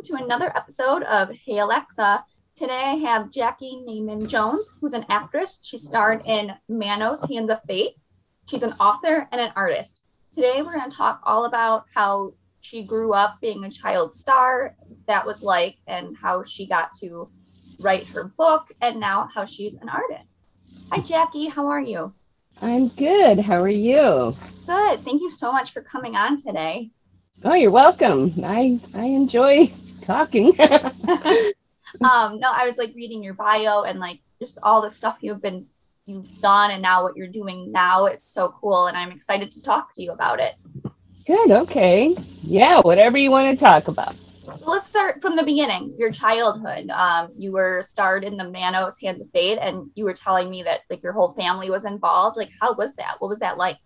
welcome to another episode of Hey Alexa. Today I have Jackey Neyman Jones, who's an actress. She starred in Manos Hands of Fate. She's an author and an artist. Today we're going to talk all about how she grew up being a child star, that was like, and how she got to write her book, and now how she's an artist. Hi, Jackey. How are you? I'm good. How are you? Good. Thank you so much for coming on today. Oh, you're welcome. I I enjoy talking. um, no, I was like reading your bio and like just all the stuff you've been you've done and now what you're doing now. It's so cool and I'm excited to talk to you about it. Good. Okay. Yeah, whatever you want to talk about. So let's start from the beginning. Your childhood. Um, you were starred in the Manos Hands of Fate, and you were telling me that like your whole family was involved. Like, how was that? What was that like?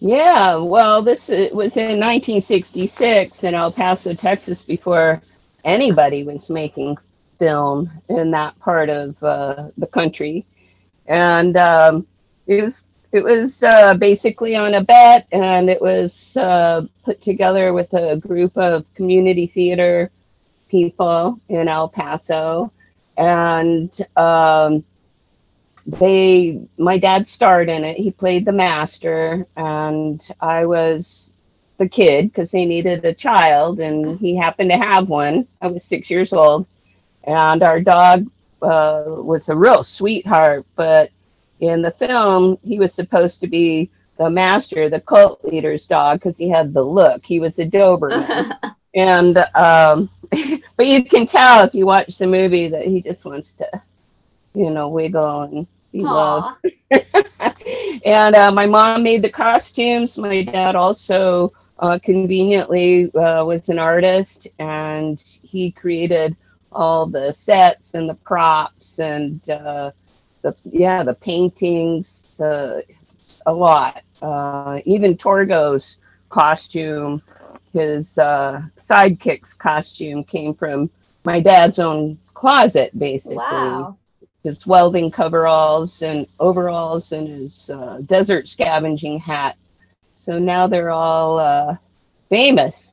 Yeah, well, this was in 1966 in El Paso, Texas, before anybody was making film in that part of uh, the country, and um, it was it was uh, basically on a bet, and it was uh, put together with a group of community theater people in El Paso, and um, they my dad starred in it. He played the master and i was the kid because they needed a child and he happened to have one. I was six years old. And our dog uh, was a real sweetheart but in the film he was supposed to be the master the cult leader's dog because he had the look. He was a doberman. And um, but you can tell if you watch the movie that he just wants to you know wiggle and be loved. and uh, my mom made the costumes. My dad also uh, conveniently uh, was an artist, and he created all the sets and the props and uh, the yeah the paintings. Uh, a lot. Uh, even Torgo's costume, his sidekick's costume, came from my dad's own closet, basically. Wow his welding coveralls and overalls and his uh, desert scavenging hat. So now they're all uh, famous.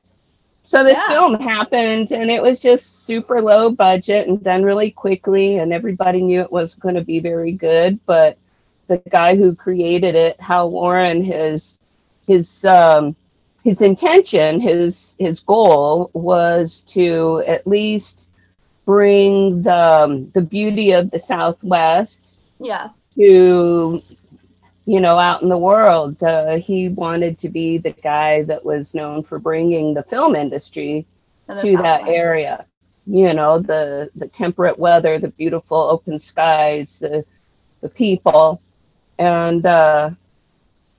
So this yeah. film happened and it was just super low budget and done really quickly and everybody knew it was going to be very good. But the guy who created it, Hal Warren, his his um, his intention, his his goal was to at least bring the um, the beauty of the Southwest yeah to you know out in the world. Uh, he wanted to be the guy that was known for bringing the film industry to that area. You know the the temperate weather, the beautiful open skies, the the people, and uh,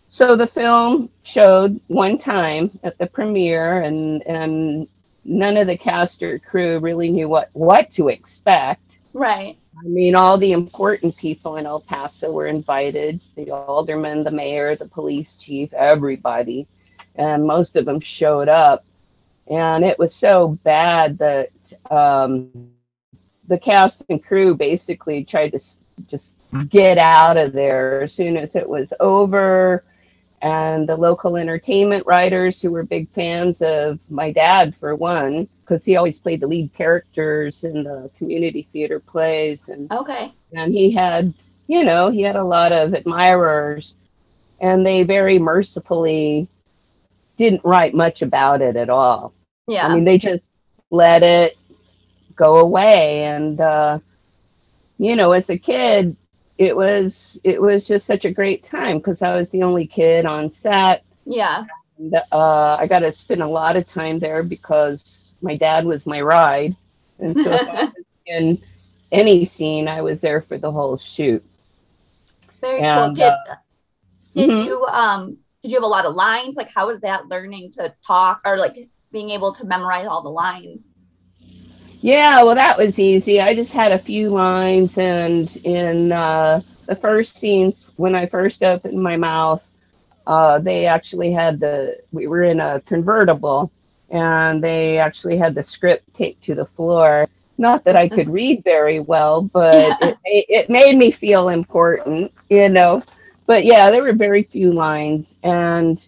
so the film showed one time at the premiere, and and none of the cast or crew really knew what what to expect. Right. I mean, all the important people in El Paso were invited the alderman, the mayor, the police chief, everybody. And most of them showed up. And it was so bad that um, the cast and crew basically tried to just get out of there as soon as it was over and the local entertainment writers who were big fans of my dad for one because he always played the lead characters in the community theater plays and okay. and he had you know he had a lot of admirers and they very mercifully didn't write much about it at all. Yeah. I mean they just let it go away and uh you know as a kid it was it was just such a great time because I was the only kid on set. Yeah. And, uh, I got to spend a lot of time there because my dad was my ride, and so in any scene, I was there for the whole shoot. Very and, cool. Did, uh, did mm-hmm. you um did you have a lot of lines? Like, how was that learning to talk or like being able to memorize all the lines? Yeah, well, that was easy. I just had a few lines, and in uh, the first scenes, when I first opened my mouth, uh, they actually had the, we were in a convertible, and they actually had the script taped to the floor. Not that I could read very well, but yeah. it, it made me feel important, you know. But yeah, there were very few lines. And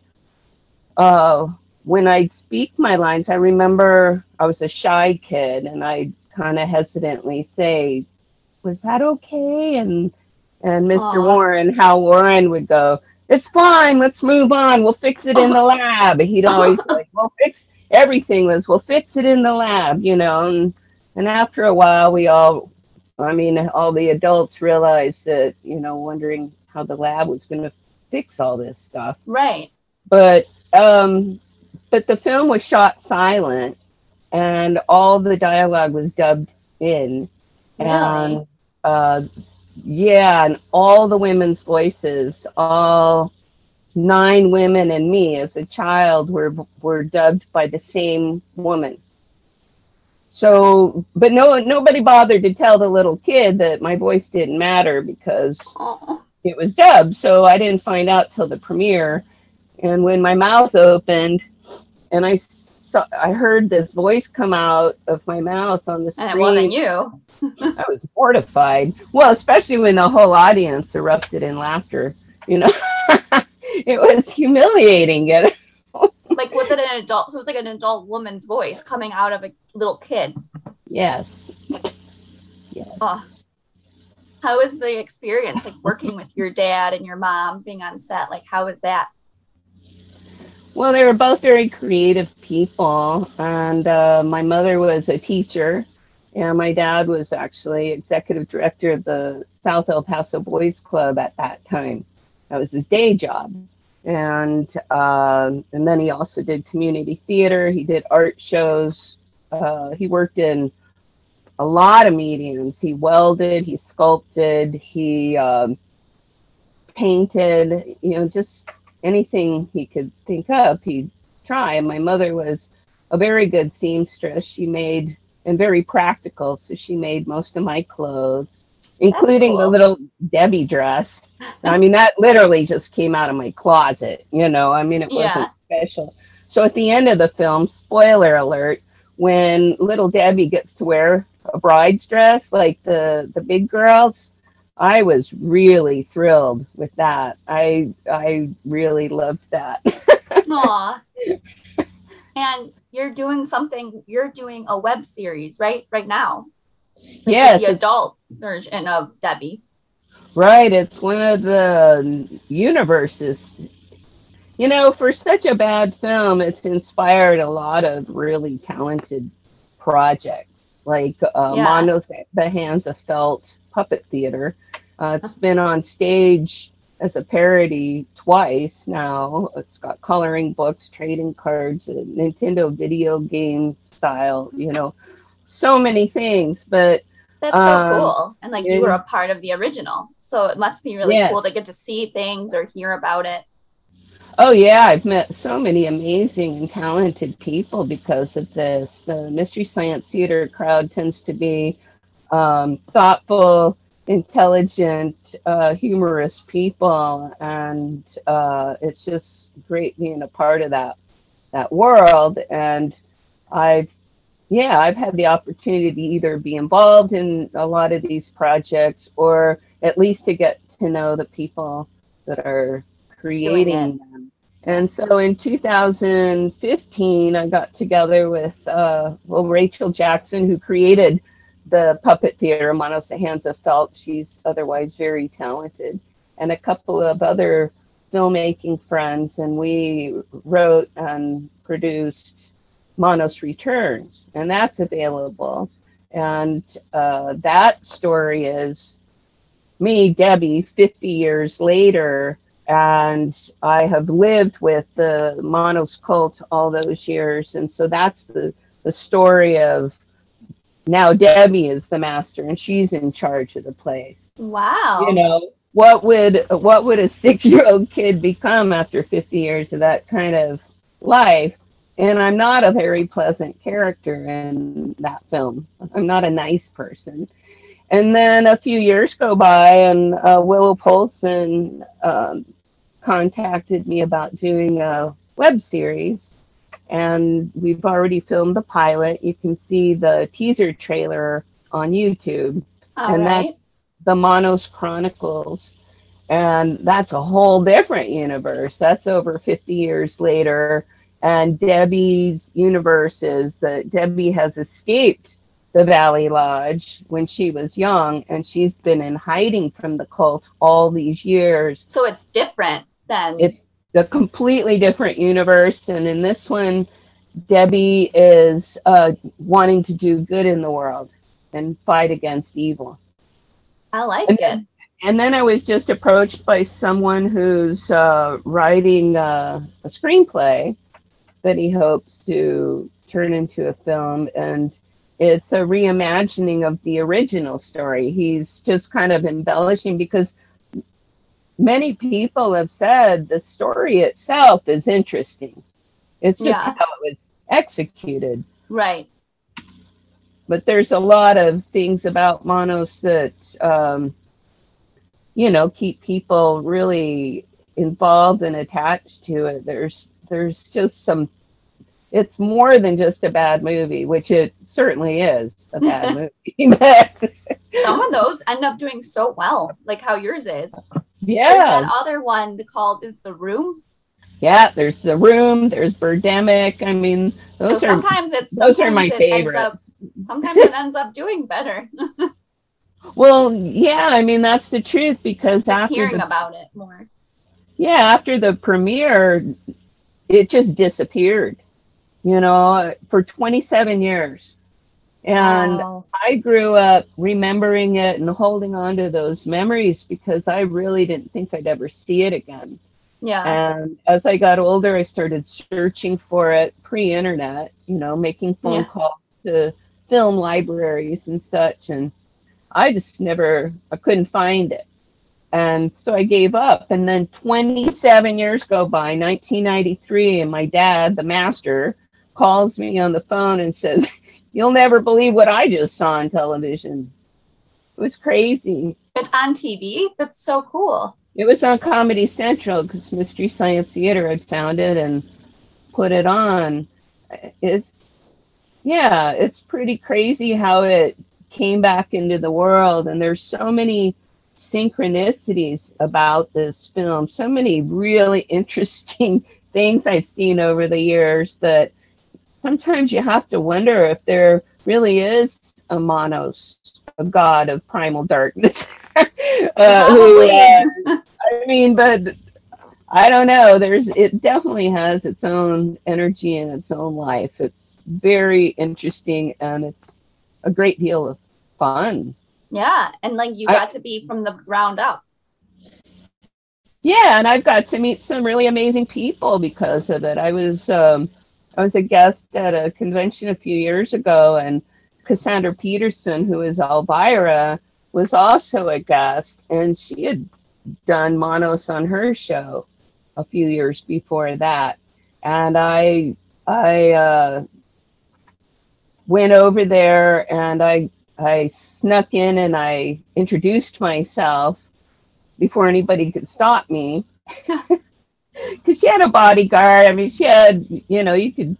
uh, when I'd speak my lines, I remember I was a shy kid, and I kind of hesitantly say, "Was that okay?" And and Mr. Aw. Warren, Hal Warren would go, "It's fine. Let's move on. We'll fix it in the lab." He'd always like, "We'll fix everything." Was we'll fix it in the lab, you know. And and after a while, we all, I mean, all the adults realized that, you know, wondering how the lab was going to fix all this stuff Right. but um but the film was shot silent and all the dialogue was dubbed in Really? and uh yeah and all the women's voices all nine women and me as a child were were dubbed by the same woman so but no nobody bothered to tell the little kid that my voice didn't matter because Oh, it was dubbed, so I didn't find out till the premiere. And when my mouth opened, and I saw, I heard this voice come out of my mouth on the screen. and it wasn't you. I was mortified. Well, especially when the whole audience erupted in laughter. You know, it was humiliating. It Like, was it an adult? So it was like an adult woman's voice coming out of a little kid. yes. Oh. How was the experience, like working with your dad and your mom, being on set? Like, how was that? Well, they were both very creative people, and uh, my mother was a teacher, and my dad was actually executive director of the South El Paso Boys Club at that time. That was his day job, and um and then he also did community theater. He did art shows. Uh, he worked in a lot of mediums. He welded, he sculpted, he um, painted. You know, just anything he could think of, he'd try. And my mother was a very good seamstress. She made and very practical, so she made most of my clothes, including the little Debbie dress. I mean, that literally just came out of my closet. You know, I mean, it Yeah. wasn't special. So at the end of the film, spoiler alert, when little Debbie gets to wear a bride's dress like the the big girls, I was really thrilled with that. I I really loved that. Aw. and you're doing something, you're doing a web series, right? Right now. Like, yes, The adult version of Debbie. right. It's one of the universes. You know, for such a bad film, it's inspired a lot of really talented projects, like uh, Yeah. Manos the Hands of Felt Puppet Theater. Uh, it's been on stage as a parody twice now. It's got coloring books, trading cards, a Nintendo video game style, you know, so many things. But That's so Um, cool. And like you were a part of the original. So it must be really Yes. cool to get to see things or hear about it. Oh yeah, I've met so many amazing and talented people because of this. The Mystery Science Theater crowd tends to be um, thoughtful, intelligent, uh, humorous people, and uh, it's just great being a part of that that world. And I've yeah, I've had the opportunity to either be involved in a lot of these projects or at least to get to know the people that are creating them. And so in 2015, I got together with uh, well Rachel Jackson, who created the puppet theater Manos of Felt. She's otherwise very talented, and a couple of other filmmaking friends, and we wrote and produced Manos Returns, and that's available. And uh, that story is me, Debbie, 50 years later, and I have lived with the Manos cult all those years, and so that's the the story of now Debbie is the master and she's in charge of the place. Wow. You know, what would what would a six year old kid become after 50 years of that kind of life? And I'm not a very pleasant character in that film. I'm not a nice person. And then a few years go by, and uh, Willow Polson um, contacted me about doing a web series. And we've already filmed the pilot. You can see the teaser trailer on YouTube All and right. the Manos Chronicles. And that's a whole different universe. That's over 50 years later. And Debbie's universe is that Debbie has escaped the Valley Lodge when she was young, and she's been in hiding from the cult all these years. So it's different than It's a completely different universe, and in this one, Debbie is uh, wanting to do good in the world and fight against evil. I like And it. and then I was just approached by someone who's uh, writing uh, a screenplay that he hopes to turn into a film, and it's a reimagining of the original story. He's just kind of embellishing because many people have said the story itself is interesting. It's just Yeah. how it was executed Right. but there's a lot of things about Manos that um, you know keep people really involved and attached to it. There's there's just some. It's more than just a bad movie, which it certainly is a bad movie. Some of those end up doing so well, like how yours is. There's yeah, that other one called is the room. yeah. There's the room. There's Birdemic. I mean, So those are sometimes it's those are my sometimes it up- sometimes it ends up doing better. Well, yeah. I mean, that's the truth because Just after hearing the about it more. yeah, after the premiere, it just disappeared, you know, for 27 years. And Wow. I grew up remembering it and holding on to those memories because I really didn't think I'd ever see it again. yeah. And as I got older, I started searching for it pre internet, you know, making phone Yeah. calls to film libraries and such. And I just never, I couldn't find it. And so I gave up. And then 27 years go by, 1993, and my dad, the master, calls me on the phone and says, You'll never believe what I just saw on television. It was crazy. It's on TV. That's so cool. It was on Comedy Central because Mystery Science Theater had found it and put it on. It's, yeah, it's pretty crazy how it came back into the world. And there's so many synchronicities about this film, so many really interesting things I've seen over the years that sometimes you have to wonder if there really is a Manos, a god of primal darkness. uh, who, uh, I mean, but I don't know. There's it definitely has its own energy and its own life. It's very interesting and it's a great deal of fun. yeah. And like you I- got to be from the ground up. Yeah, and I've got to meet some really amazing people because of it. I was um, I was a guest at a convention a few years ago, and Cassandra Peterson, who is Elvira, was also a guest, and she had done Manos on her show a few years before that, and I I uh, went over there and I I snuck in and I introduced myself before anybody could stop me. Because she had a bodyguard. I mean, she had, you know, you could,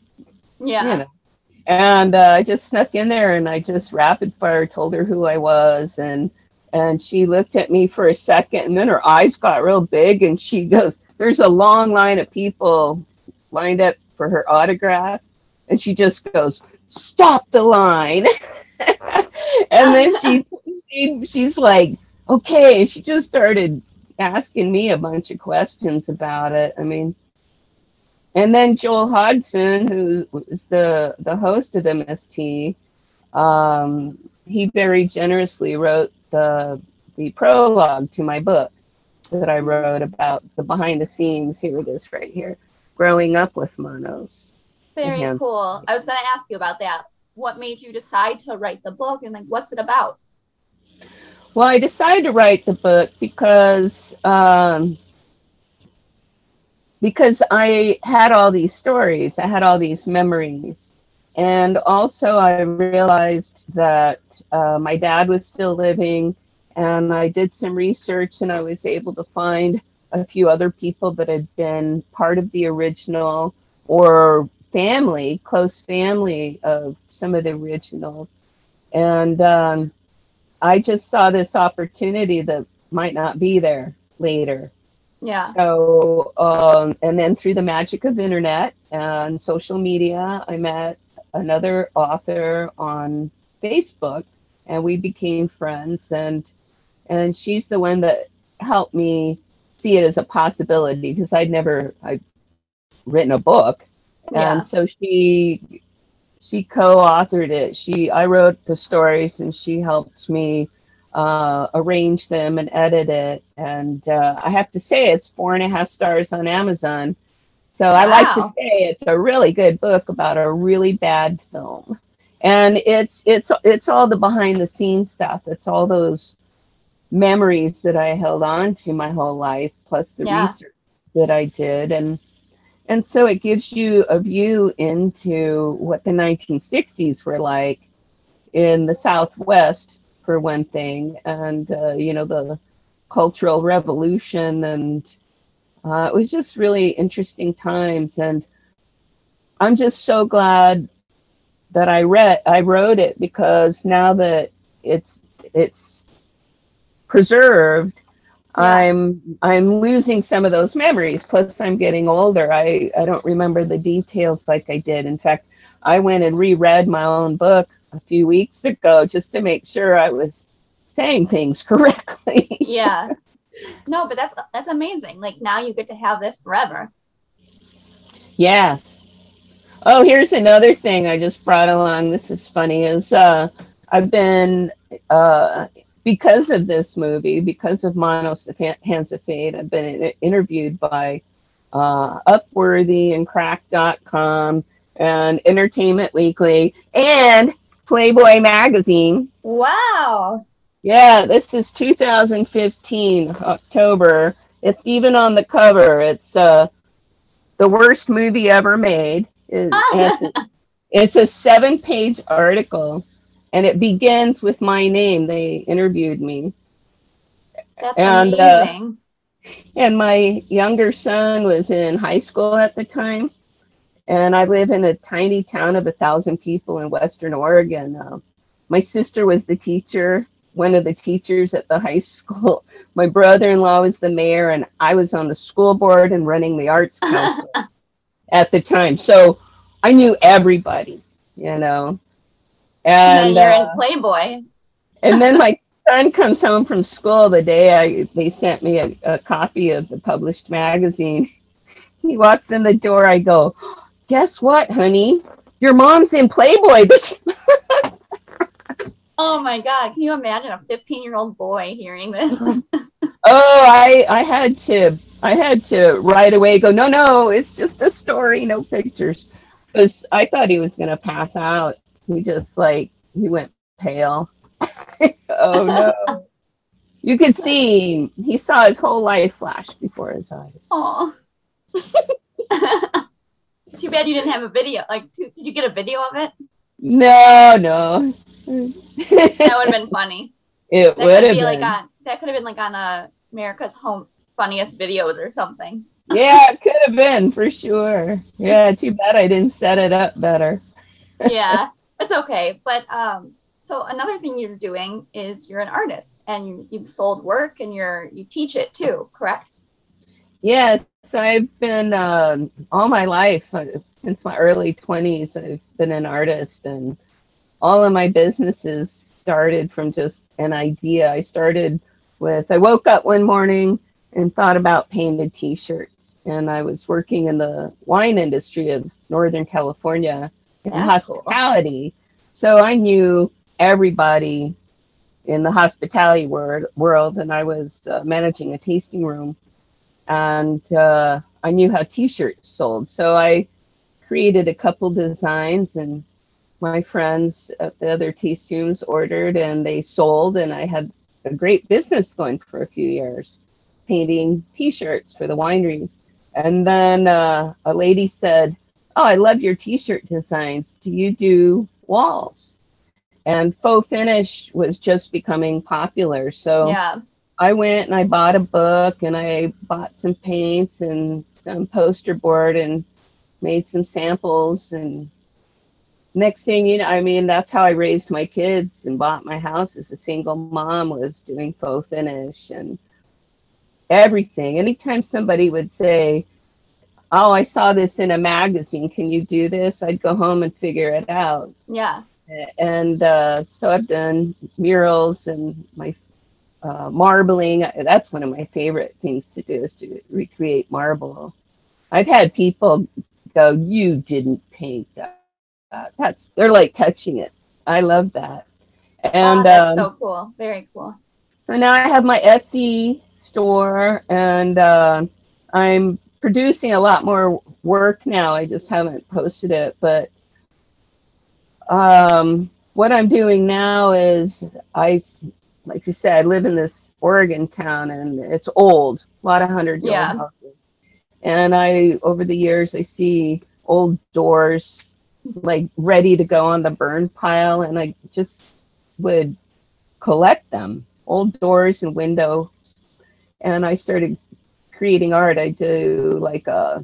Yeah. you know. And uh, I just snuck in there and I just rapid fire told her who I was. And and she looked at me for a second and then her eyes got real big and she goes, There's a long line of people lined up for her autograph. And she just goes, Stop the line. and then she, she she's like, okay and she just started asking me a bunch of questions about it i mean and then joel hodgson who was the the host of mst um, he very generously wrote the the prologue to my book that i wrote about the behind the scenes here it is right here growing up with Manos Very cool. I was going to ask you about that. What made you decide to write the book and like what's it about? Well, I decided to write the book because um, because I had all these stories, I had all these memories, and also I realized that uh, my dad was still living, and I did some research, and I was able to find a few other people that had been part of the original or family, close family of some of the original, and um, I just saw this opportunity that might not be there later. Yeah. So, um, and then through the magic of internet and social media, I met another author on Facebook, and we became friends. And and she's the one that helped me see it as a possibility because I'd never I'd written a book, Yeah. and so she she co-authored it. She I wrote the stories, and she helped me uh, arrange them and edit it. And uh, I have to say, it's four and a half stars on Amazon. So I like to say it's a really good book about a really bad film, and it's it's it's all the behind the scenes stuff. It's all those memories that I held on to my whole life, plus the Yeah. research that I did, and and so it gives you a view into what the 1960s were like in the Southwest, for one thing, and uh, you know the Cultural Revolution, and uh, it was just really interesting times. And I'm just so glad that I read, I wrote it because now that it's it's preserved, Yeah. I'm I'm losing some of those memories. Plus, I'm getting older. I I don't remember the details like I did. In fact, I went and reread my own book a few weeks ago just to make sure I was saying things correctly. Yeah. No, but that's that's amazing. Like now you get to have this forever. Yes. Oh, here's another thing I just brought along. This is funny. Is uh, I've been uh, because of this movie, because of Manos the Hands of Fate, I've been interviewed by uh, Upworthy and Cracked.com and Entertainment Weekly and Playboy Magazine. Wow. Yeah, this is 2015 October. It's even on the cover. It's uh the worst movie ever made. It- it's, it's a seven-page article, and it begins with my name. They interviewed me, That's And, uh, amazing. and my younger son was in high school at the time. And I live in a tiny town of a thousand people in Western Oregon. Uh, my sister was the teacher, one of the teachers at the high school. My brother in law was the mayor, and I was on the school board and running the arts council at the time. So I knew everybody, you know. And you're uh, in Playboy. and then my son comes home from school the day I they sent me a, a copy of the published magazine. He walks in the door. I go, guess what, honey? Your mom's in Playboy. Oh my God. Can you imagine a 15 year old boy hearing this? oh, I I had to I had to right away go. No, no, it's just a story, no pictures. Because I thought he was gonna pass out. He just like he went pale. oh no. You could see he saw his whole life flash before his eyes. Oh. Too bad you didn't have a video. Like, did you get a video of it? No, no. That would have been funny. it would have be been. like on. That could have been like on uh, America's Home Funniest Videos or something. yeah, it could have been for sure. Yeah, too bad I didn't set it up better. yeah, it's okay. But um, so another thing you're doing is you're an artist and you, you've sold work and you're you teach it too, correct? Yes, I've been um, all my life uh, since my early twenties. I've been an artist, and all of my businesses started from just an idea. I started with I woke up one morning and thought about painted T-shirts, and I was working in the wine industry of Northern California in That's cool. hospitality, so I knew everybody in the hospitality word, world, and I was uh, managing a tasting room and uh, I knew how T-shirts sold, so I created a couple designs, and my friends at the other tasting rooms ordered, and they sold, and I had a great business going for a few years, painting T-shirts for the wineries. And then uh, a lady said, "Oh, I love your T-shirt designs. Do you do walls?" And faux finish was just becoming popular, so. Yeah. I went and I bought a book and I bought some paints and some poster board and made some samples and next thing you know, I mean that's how I raised my kids and bought my house as a single mom was doing faux finish and everything. Anytime somebody would say, "Oh, I saw this in a magazine. Can you do this?" I'd go home and figure it out. Yeah. And uh, so I've done murals and my uh, marbling. That's one of my favorite things to do is to recreate marble. I've had people go, "You didn't paint that." That's they're like touching it. I love that. And oh, that's um, so cool. Very cool. so now I have my Etsy store, and uh, I'm producing a lot more work now. I just haven't posted it, but um, what I'm doing now is I, like you said, I live in this Oregon town, and it's old, a lot of hundred year Yeah. houses. And I, over the years, I see old doors like ready to go on the burn pile, and I just would collect them, old doors and window. And I started creating art. I do like a,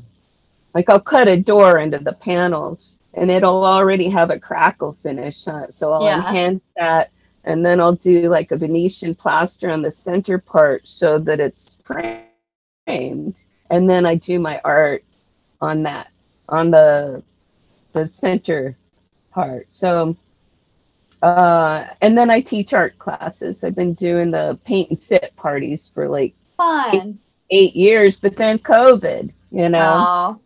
like I'll cut a door into the panels, and it'll already have a crackle finish. on it. So I'll Yeah. enhance that, and then I'll do like a Venetian plaster on the center part so that it's framed. And then I do my art on that, on the the center part. So, uh, and then I teach art classes. I've been doing the paint and sit parties for like Fun. eight years, but then COVID, you know. Oh,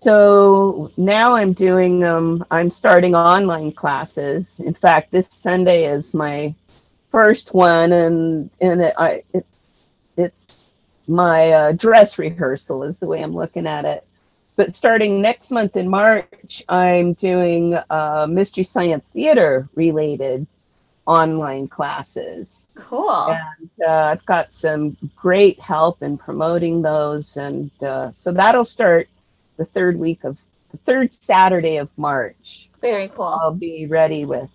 So now I'm doing um I'm starting online classes. In fact, this Sunday is my first one and and it, I it's it's my uh, dress rehearsal is the way I'm looking at it. But starting next month in March, I'm doing uh, Mystery Science Theater related online classes. cool. And uh, I've got some great help in promoting those. And uh, so that'll start the third week of the third Saturday of March. Very cool. I'll be ready with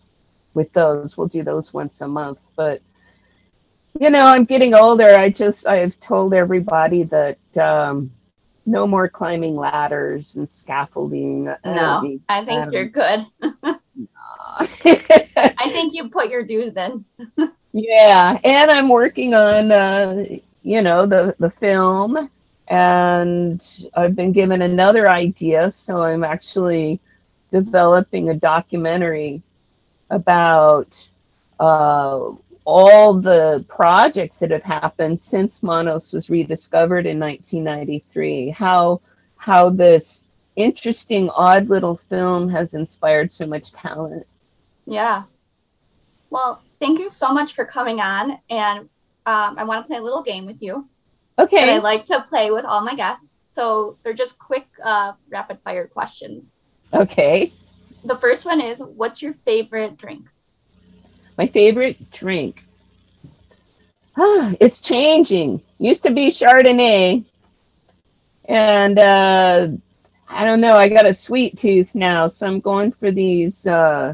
with those. We'll do those once a month. But you know, I'm getting older. I just I've told everybody that um, no more climbing ladders and scaffolding. I No, need I think um, you're good. I think you put your dues in. Yeah, and I'm working on uh, you know the the film, and I've been given another idea, so I'm actually developing a documentary about uh, all the projects that have happened since Manos was rediscovered in 1993. How how this interesting, odd little film has inspired so much talent. Yeah. Well, thank you so much for coming on. And um, I want to play a little game with you that I like to play with all my guests. So they're just quick, uh, rapid fire questions. okay. The first one is What's your favorite drink? My favorite drink. Ah, it's changing. Used to be Chardonnay. And uh, I don't know, I got a sweet tooth now, so I'm going for these uh,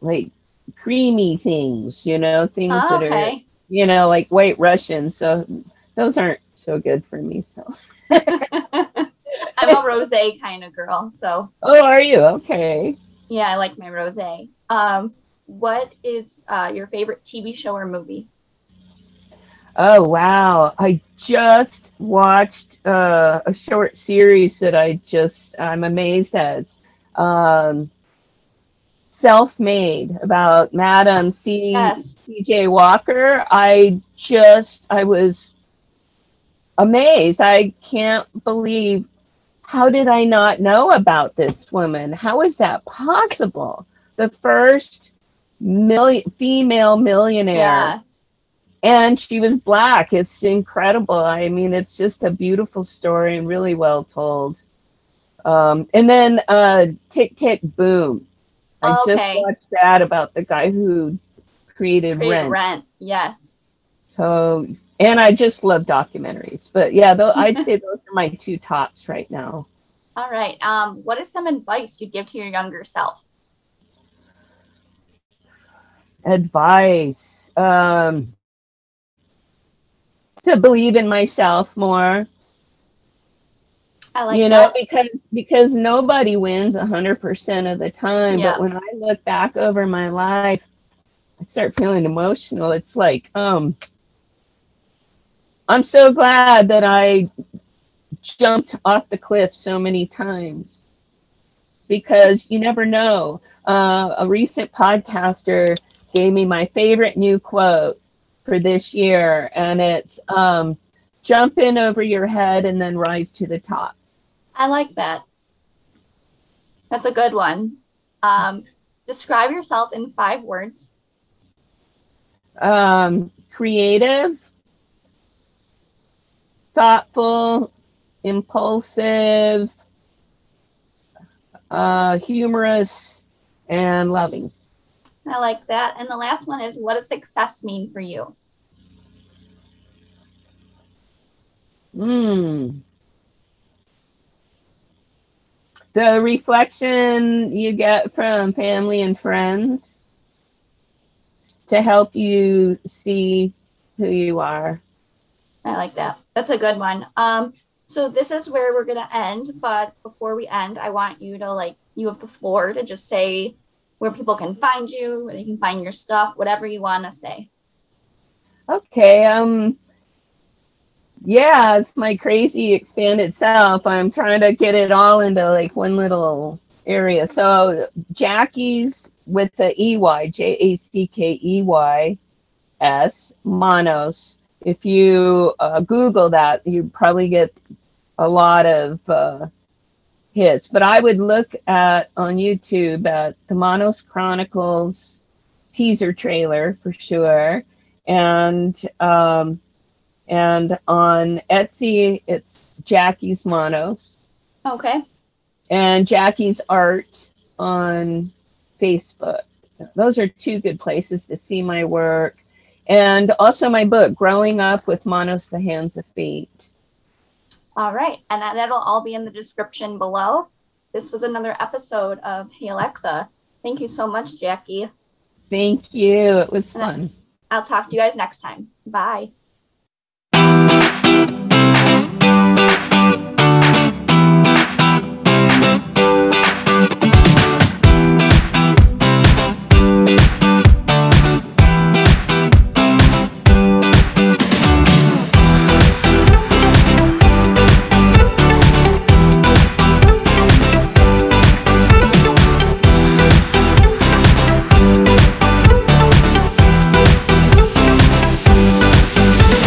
like creamy things, you know, things Oh, that are, you know, like white Russian. So those aren't so good for me. So, I'm a rose kind of girl. So oh, are you? Okay. yeah, I like my rose. Um, what is uh, your favorite TV show or movie? Oh wow! I just watched uh, a short series that I just I'm amazed at. Um, self-made about Madam C. Yes. C.J. Walker. I just I was amazed. I can't believe how did I not know about this woman? How is that possible? The first million female millionaire Yeah. and she was black. It's incredible. I mean, it's just a beautiful story and really well told. Um, and then uh, Tick Tick Boom. I Okay. just watched that about the guy who created Create Rent. rent. Yes. So, and I just love documentaries. But yeah, tho- I'd say those are my two tops right now. All right. Um, what is some advice you'd give to your younger self? Advice. Um, to believe in myself more. I like you know that. because because nobody wins 100% of the time Yeah. but when i look back over my life i start feeling emotional it's like um I'm so glad that I jumped off the cliff so many times because you never know. Uh, a recent podcaster gave me my favorite new quote for this year, and it's um, jump in over your head and then rise to the top. I like that. That's a good one. Um, describe yourself in five words. Um, creative, thoughtful, impulsive, uh, humorous, and loving. I like that. And the last one is what does success mean for you? Hmm. The reflection you get from family and friends to help you see who you are. I like that. That's a good one. Um, so this is where we're gonna end, but before we end, I want you to like you have the floor to just say where people can find you, where they can find your stuff, whatever you want to say. Okay. Um. Yeah, it's my crazy expanded self. I'm trying to get it all into like one little area. So Jackey's with the EY, J A C K E Y S, Manos. If you uh, Google that, you probably get a lot of uh, hits. But I would look at on YouTube at the Manos Chronicles teaser trailer for sure, and um, and on Etsy it's Jackey's Mono. Okay. And Jackey's art on Facebook. Those are two good places to see my work. And also my book, Growing Up with Manos, the Hands of Fate. All right. And that'll all be in the description below. This was another episode of Hey Alexa. Thank you so much, Jackey. Thank you. It was fun. I'll talk to you guys next time. Bye thank you